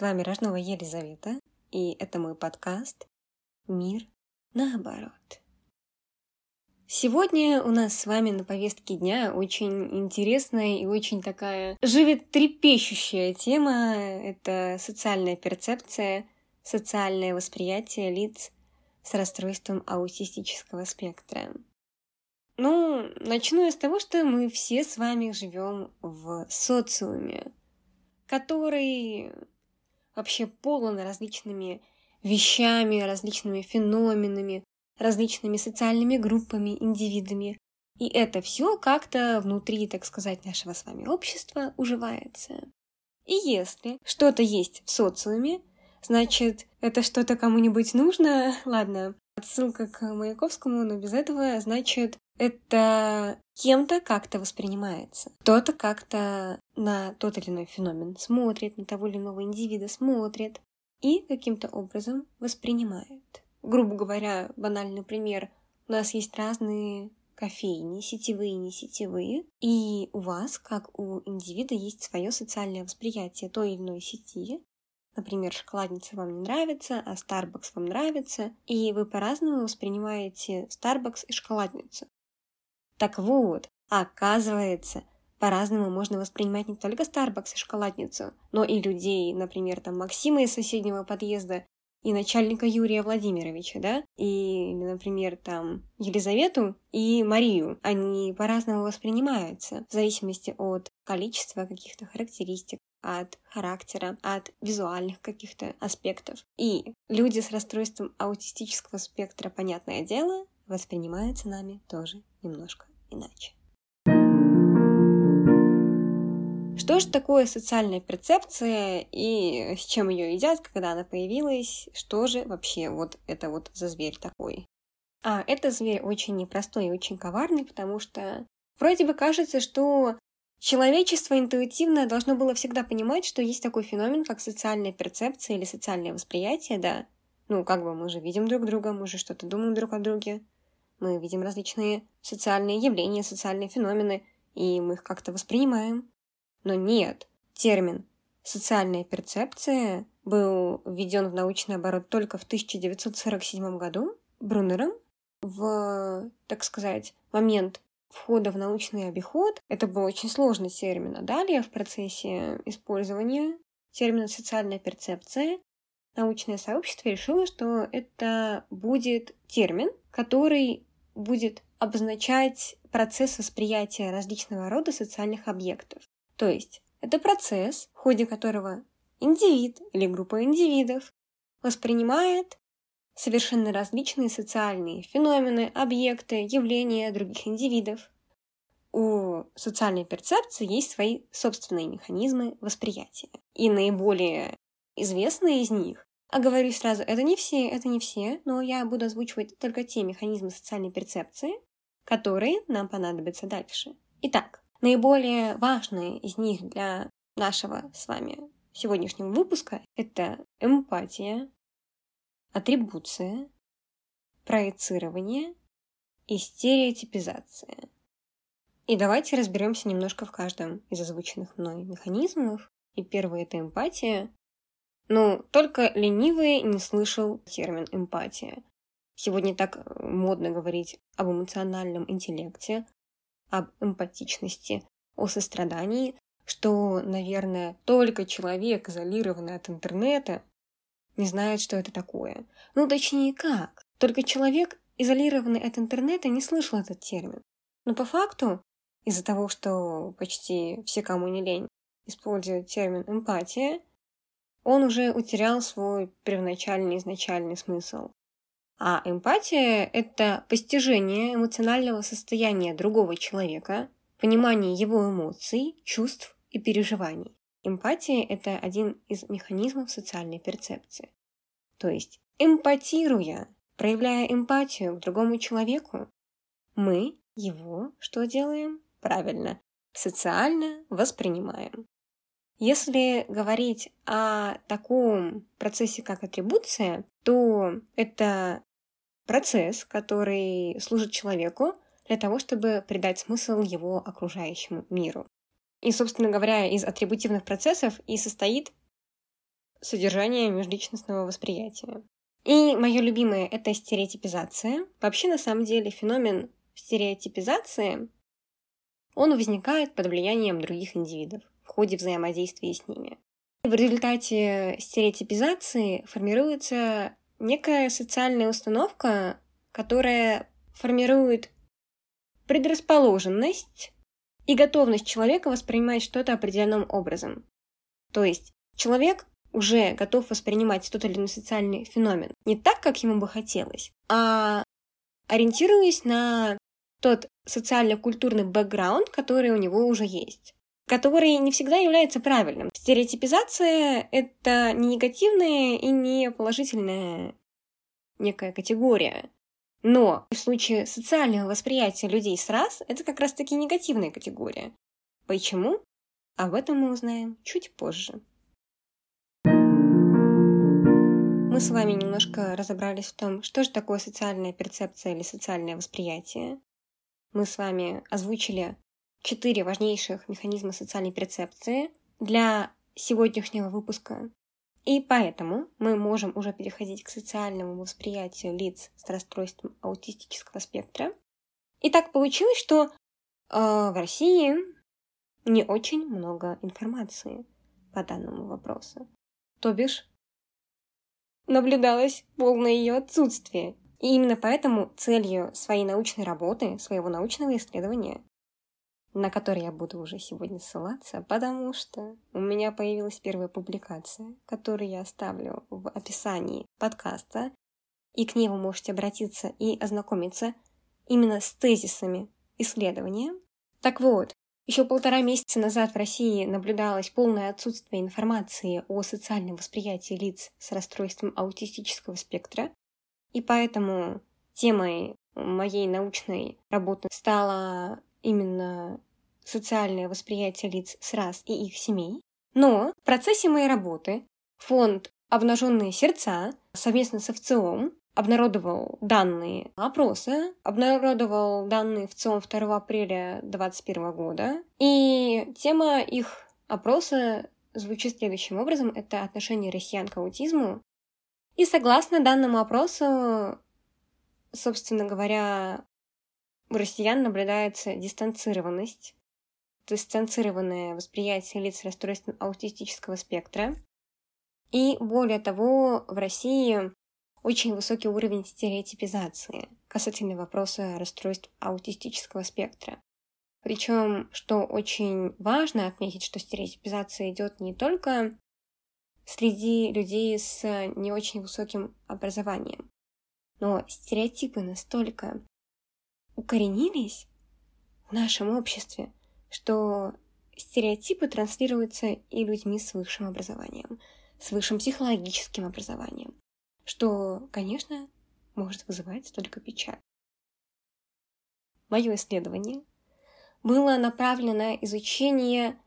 С вами Рожнова Елизавета, и это мой подкаст «Мир наоборот». Сегодня у нас с вами на повестке дня очень интересная и очень такая животрепещущая тема. Это социальная перцепция, социальное восприятие лиц с расстройством аутистического спектра. Ну, начну я с того, что мы все с вами живем в социуме, который вообще полон различными вещами, различными феноменами, различными социальными группами, индивидами. И это все как-то внутри, так сказать, нашего с вами общества уживается. И если что-то есть в социуме, значит, это что-то кому-нибудь нужно. Ладно, отсылка к Маяковскому, но без этого, значит, это кем-то как-то воспринимается. Кто-то как-то на тот или иной феномен смотрит, на того или иного индивида смотрит и каким-то образом воспринимает. Грубо говоря, банальный пример, у нас есть разные кофейни, сетевые, не сетевые, и у вас, как у индивида, есть свое социальное восприятие той или иной сети, Например, шоколадница вам не нравится, а Starbucks вам нравится, и вы по-разному воспринимаете Starbucks и шоколадницу. Так вот, оказывается, по-разному можно воспринимать не только Starbucks и шоколадницу, но и людей, например, там Максима из соседнего подъезда и начальника Юрия Владимировича, да, и, например, там Елизавету и Марию. Они по-разному воспринимаются в зависимости от количества каких-то характеристик, от характера, от визуальных каких-то аспектов. И люди с расстройством аутистического спектра, понятное дело, воспринимаются нами тоже немножко иначе. Что же такое социальная перцепция и с чем ее едят, когда она появилась? Что же вообще вот это вот за зверь такой? А, это зверь очень непростой и очень коварный, потому что вроде бы кажется, что человечество интуитивно должно было всегда понимать, что есть такой феномен, как социальная перцепция или социальное восприятие, да. Ну, как бы мы же видим друг друга, мы же что-то думаем друг о друге. Мы видим различные социальные явления, социальные феномены, и мы их как-то воспринимаем. Но нет, термин «социальная перцепция» был введен в научный оборот только в 1947 году Брунером в, так сказать, момент входа в научный обиход. Это был очень сложный термин. А далее в процессе использования термина «социальная перцепция» научное сообщество решило, что это будет термин, который будет обозначать процесс восприятия различного рода социальных объектов. То есть это процесс, в ходе которого индивид или группа индивидов воспринимает совершенно различные социальные феномены, объекты, явления других индивидов. У социальной перцепции есть свои собственные механизмы восприятия. И наиболее известные из них а говорю сразу, это не все, это не все, но я буду озвучивать только те механизмы социальной перцепции, которые нам понадобятся дальше. Итак, наиболее важные из них для нашего с вами сегодняшнего выпуска — это эмпатия, атрибуция, проецирование и стереотипизация. И давайте разберемся немножко в каждом из озвученных мной механизмов. И первый — это эмпатия, ну, только ленивый не слышал термин «эмпатия». Сегодня так модно говорить об эмоциональном интеллекте, об эмпатичности, о сострадании, что, наверное, только человек, изолированный от интернета, не знает, что это такое. Ну, точнее, как? Только человек, изолированный от интернета, не слышал этот термин. Но по факту, из-за того, что почти все, кому не лень, используют термин «эмпатия», он уже утерял свой первоначальный изначальный смысл. А эмпатия — это постижение эмоционального состояния другого человека, понимание его эмоций, чувств и переживаний. Эмпатия — это один из механизмов социальной перцепции. То есть, эмпатируя, проявляя эмпатию к другому человеку, мы его что делаем? Правильно, социально воспринимаем. Если говорить о таком процессе, как атрибуция, то это процесс, который служит человеку для того, чтобы придать смысл его окружающему миру. И, собственно говоря, из атрибутивных процессов и состоит содержание межличностного восприятия. И мое любимое — это стереотипизация. Вообще, на самом деле, феномен стереотипизации, он возникает под влиянием других индивидов в ходе взаимодействия с ними. В результате стереотипизации формируется некая социальная установка, которая формирует предрасположенность и готовность человека воспринимать что-то определенным образом. То есть человек уже готов воспринимать тот или иной социальный феномен не так, как ему бы хотелось, а ориентируясь на тот социально-культурный бэкграунд, который у него уже есть который не всегда является правильным. Стереотипизация — это не негативная и не положительная некая категория. Но в случае социального восприятия людей с раз это как раз-таки негативная категория. Почему? Об этом мы узнаем чуть позже. Мы с вами немножко разобрались в том, что же такое социальная перцепция или социальное восприятие. Мы с вами озвучили четыре важнейших механизма социальной перцепции для сегодняшнего выпуска. И поэтому мы можем уже переходить к социальному восприятию лиц с расстройством аутистического спектра. И так получилось, что э, в России не очень много информации по данному вопросу. То бишь, наблюдалось полное ее отсутствие. И именно поэтому целью своей научной работы, своего научного исследования на который я буду уже сегодня ссылаться, потому что у меня появилась первая публикация, которую я оставлю в описании подкаста, и к ней вы можете обратиться и ознакомиться именно с тезисами исследования. Так вот, еще полтора месяца назад в России наблюдалось полное отсутствие информации о социальном восприятии лиц с расстройством аутистического спектра, и поэтому темой моей научной работы стала именно социальное восприятие лиц с рас и их семей. Но в процессе моей работы фонд «Обнаженные сердца» совместно с ВЦИОМ обнародовал данные опроса, обнародовал данные в ЦИОМ 2 апреля 2021 года. И тема их опроса звучит следующим образом. Это отношение россиян к аутизму. И согласно данному опросу, собственно говоря, у россиян наблюдается дистанцированность, дистанцированное восприятие лиц с расстройством аутистического спектра. И более того, в России очень высокий уровень стереотипизации касательно вопроса расстройств аутистического спектра. Причем, что очень важно отметить, что стереотипизация идет не только среди людей с не очень высоким образованием, но стереотипы настолько укоренились в нашем обществе, что стереотипы транслируются и людьми с высшим образованием, с высшим психологическим образованием, что, конечно, может вызывать только печаль. Мое исследование было направлено на изучение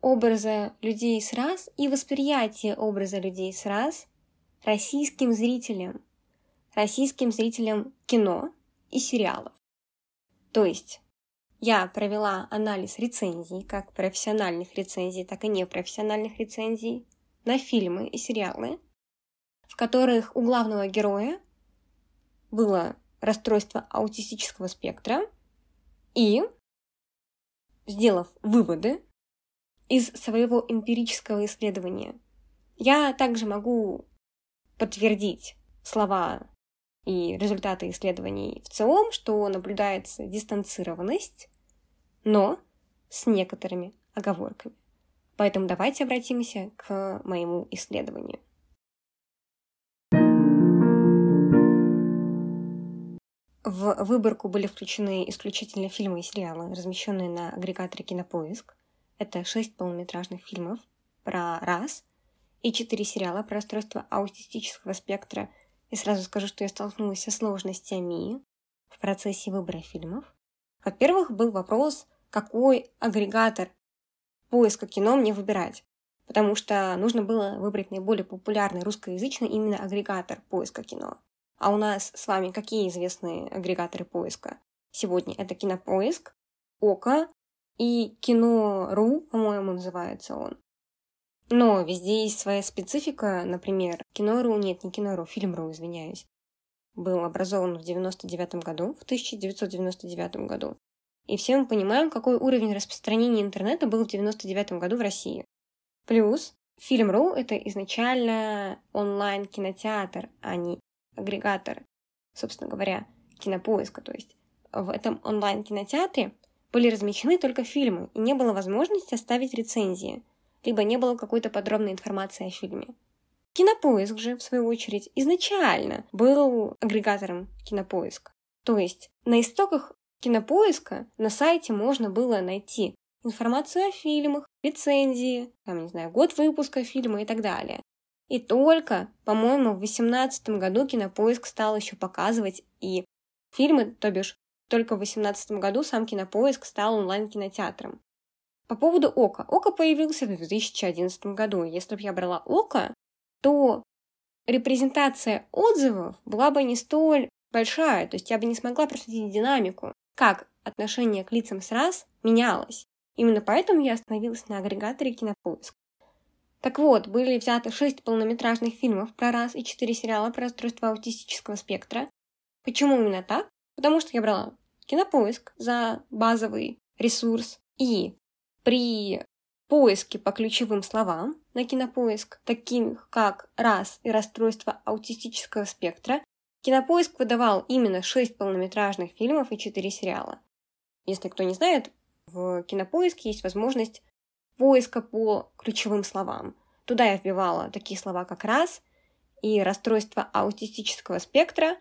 образа людей с раз и восприятие образа людей с раз российским зрителям, российским зрителям кино и сериалов. То есть я провела анализ рецензий, как профессиональных рецензий, так и непрофессиональных рецензий, на фильмы и сериалы, в которых у главного героя было расстройство аутистического спектра, и, сделав выводы из своего эмпирического исследования, я также могу подтвердить слова и результаты исследований в целом, что наблюдается дистанцированность, но с некоторыми оговорками. Поэтому давайте обратимся к моему исследованию. В выборку были включены исключительно фильмы и сериалы, размещенные на агрегаторе Кинопоиск. Это шесть полнометражных фильмов про раз и четыре сериала про расстройство аутистического спектра – и сразу скажу, что я столкнулась со сложностями в процессе выбора фильмов. Во-первых, был вопрос, какой агрегатор поиска кино мне выбирать. Потому что нужно было выбрать наиболее популярный русскоязычный именно агрегатор поиска кино. А у нас с вами какие известные агрегаторы поиска? Сегодня это Кинопоиск, Ока, и Кино.ру, по-моему, называется он. Но везде есть своя специфика, например, Кино.ру, нет, не Кино.ру, Фильм.ру, извиняюсь, был образован в 99 году, в 1999 году. И все мы понимаем, какой уровень распространения интернета был в 99 году в России. Плюс Фильм.ру — это изначально онлайн-кинотеатр, а не агрегатор, собственно говоря, кинопоиска. То есть в этом онлайн-кинотеатре были размещены только фильмы, и не было возможности оставить рецензии, либо не было какой-то подробной информации о фильме. Кинопоиск же, в свою очередь, изначально был агрегатором кинопоиска. То есть на истоках кинопоиска на сайте можно было найти информацию о фильмах, рецензии, там, не знаю, год выпуска фильма и так далее. И только, по-моему, в 2018 году Кинопоиск стал еще показывать и фильмы, то бишь только в 2018 году сам Кинопоиск стал онлайн-кинотеатром. По поводу Ока. Ока появился в 2011 году. Если бы я брала Ока, то репрезентация отзывов была бы не столь большая, то есть я бы не смогла проследить динамику, как отношение к лицам с раз менялось. Именно поэтому я остановилась на агрегаторе Кинопоиск. Так вот, были взяты шесть полнометражных фильмов про раз и четыре сериала про расстройство аутистического спектра. Почему именно так? Потому что я брала Кинопоиск за базовый ресурс, и при поиске по ключевым словам на Кинопоиск, таких как раз и расстройство аутистического спектра, Кинопоиск выдавал именно шесть полнометражных фильмов и четыре сериала. Если кто не знает, в Кинопоиске есть возможность поиска по ключевым словам. Туда я вбивала такие слова, как раз и расстройство аутистического спектра,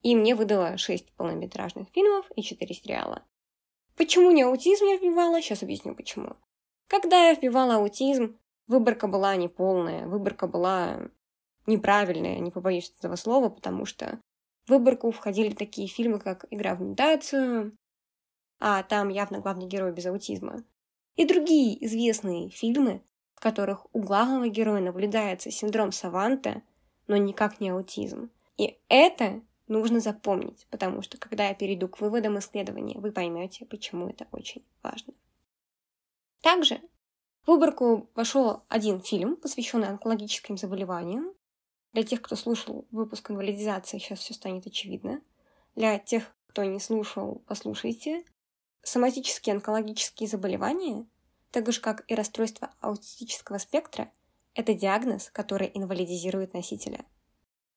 и мне выдало 6 полнометражных фильмов и 4 сериала. Почему не аутизм я вбивала? Сейчас объясню почему. Когда я вбивала аутизм, выборка была неполная, выборка была неправильная, не побоюсь этого слова, потому что в выборку входили такие фильмы, как «Игра в имитацию», а там явно главный герой без аутизма, и другие известные фильмы, в которых у главного героя наблюдается синдром Саванта, но никак не аутизм. И это нужно запомнить, потому что когда я перейду к выводам исследования, вы поймете, почему это очень важно. Также в выборку вошел один фильм, посвященный онкологическим заболеваниям. Для тех, кто слушал выпуск инвалидизации, сейчас все станет очевидно. Для тех, кто не слушал, послушайте. Соматические онкологические заболевания, так же как и расстройство аутистического спектра, это диагноз, который инвалидизирует носителя.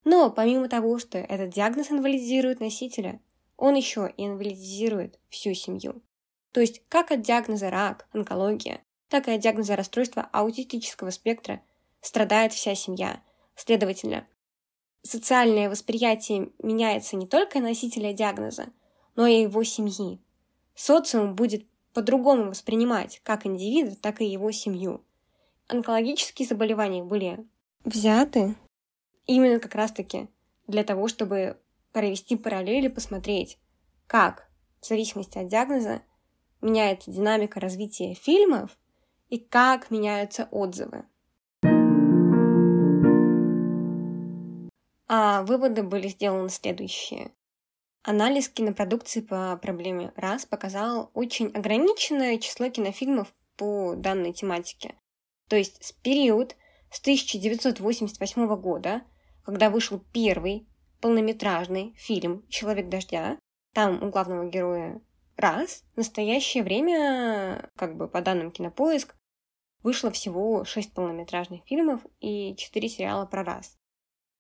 Но помимо того, что этот диагноз инвалидизирует носителя, он еще и инвалидизирует всю семью. То есть как от диагноза рак, онкология, так и от диагноза расстройства аутистического спектра страдает вся семья. Следовательно, социальное восприятие меняется не только носителя диагноза, но и его семьи социум будет по-другому воспринимать как индивида, так и его семью. Онкологические заболевания были взяты именно как раз-таки для того, чтобы провести параллели, посмотреть, как в зависимости от диагноза меняется динамика развития фильмов и как меняются отзывы. А выводы были сделаны следующие. Анализ кинопродукции по проблеме раз показал очень ограниченное число кинофильмов по данной тематике. То есть с период с 1988 года, когда вышел первый полнометражный фильм «Человек дождя», там у главного героя раз, в настоящее время, как бы по данным Кинопоиск, вышло всего шесть полнометражных фильмов и четыре сериала про раз.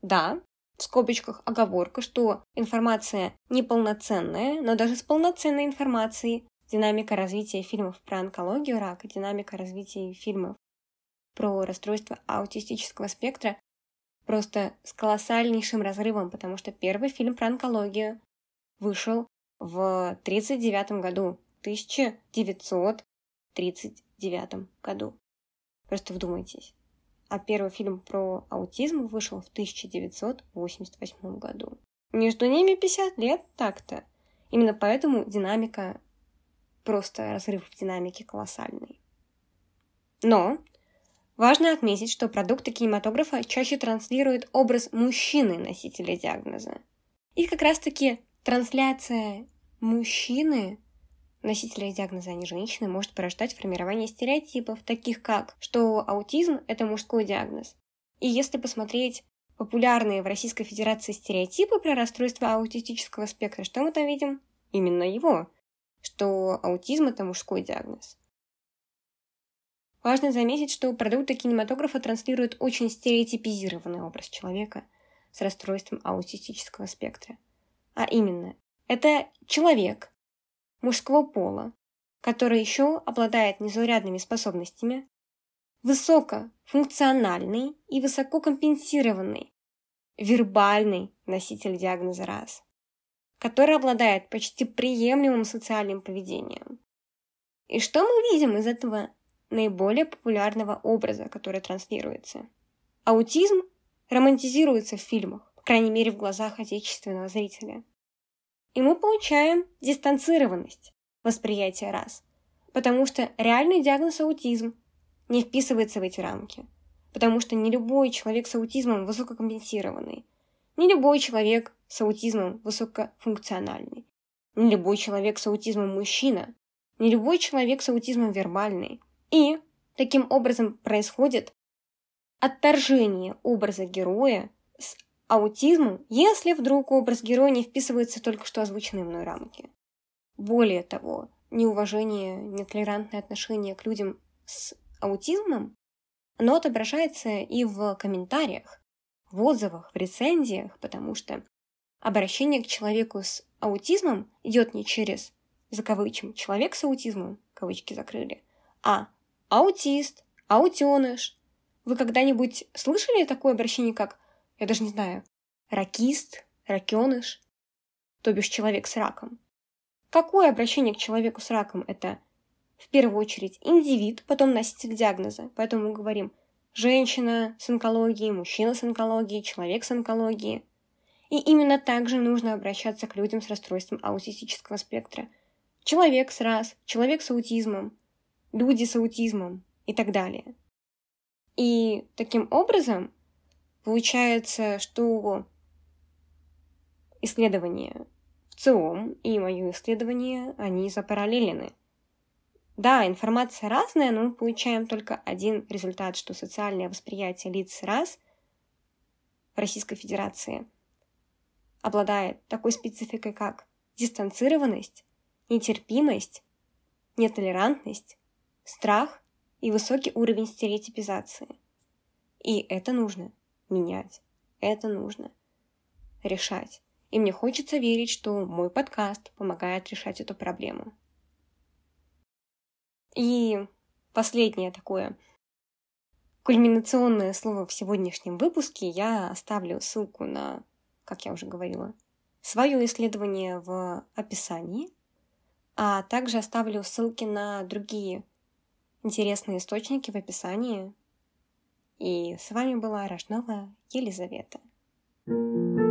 Да, в скобочках оговорка, что информация неполноценная, но даже с полноценной информацией. Динамика развития фильмов про онкологию рака, динамика развития фильмов про расстройство аутистического спектра просто с колоссальнейшим разрывом, потому что первый фильм про онкологию вышел в 1939 году, 1939 году. Просто вдумайтесь а первый фильм про аутизм вышел в 1988 году. Между ними 50 лет так-то. Именно поэтому динамика, просто разрыв в динамике колоссальный. Но важно отметить, что продукты кинематографа чаще транслируют образ мужчины, носителя диагноза. И как раз-таки трансляция мужчины носителя диагноза, а не женщины, может порождать формирование стереотипов, таких как, что аутизм – это мужской диагноз. И если посмотреть популярные в Российской Федерации стереотипы про расстройство аутистического спектра, что мы там видим? Именно его, что аутизм – это мужской диагноз. Важно заметить, что продукты кинематографа транслируют очень стереотипизированный образ человека с расстройством аутистического спектра. А именно, это человек мужского пола, который еще обладает незаурядными способностями, высокофункциональный и высококомпенсированный вербальный носитель диагноза РАС, который обладает почти приемлемым социальным поведением. И что мы видим из этого наиболее популярного образа, который транслируется. Аутизм романтизируется в фильмах, по крайней мере в глазах отечественного зрителя. И мы получаем дистанцированность восприятия раз, потому что реальный диагноз аутизм не вписывается в эти рамки, потому что не любой человек с аутизмом высококомпенсированный, не любой человек с аутизмом высокофункциональный, не любой человек с аутизмом мужчина, не любой человек с аутизмом вербальный – и таким образом происходит отторжение образа героя с аутизмом, если вдруг образ героя не вписывается только что озвученные мной рамки. Более того, неуважение, нетолерантное отношение к людям с аутизмом, оно отображается и в комментариях, в отзывах, в рецензиях, потому что обращение к человеку с аутизмом идет не через, закавычим, человек с аутизмом, кавычки закрыли, а аутист, аутеныш. Вы когда-нибудь слышали такое обращение, как, я даже не знаю, ракист, ракеныш, то бишь человек с раком? Какое обращение к человеку с раком? Это в первую очередь индивид, потом носитель диагноза. Поэтому мы говорим женщина с онкологией, мужчина с онкологией, человек с онкологией. И именно так же нужно обращаться к людям с расстройством аутистического спектра. Человек с РАС, человек с аутизмом, люди с аутизмом и так далее. И таким образом получается, что исследования в ЦИОМ и мое исследование, они запараллелены. Да, информация разная, но мы получаем только один результат, что социальное восприятие лиц раз в Российской Федерации обладает такой спецификой, как дистанцированность, нетерпимость, нетолерантность, страх и высокий уровень стереотипизации. И это нужно менять, это нужно решать. И мне хочется верить, что мой подкаст помогает решать эту проблему. И последнее такое кульминационное слово в сегодняшнем выпуске я оставлю ссылку на, как я уже говорила, свое исследование в описании, а также оставлю ссылки на другие интересные источники в описании. И с вами была Рожнова Елизавета. thank you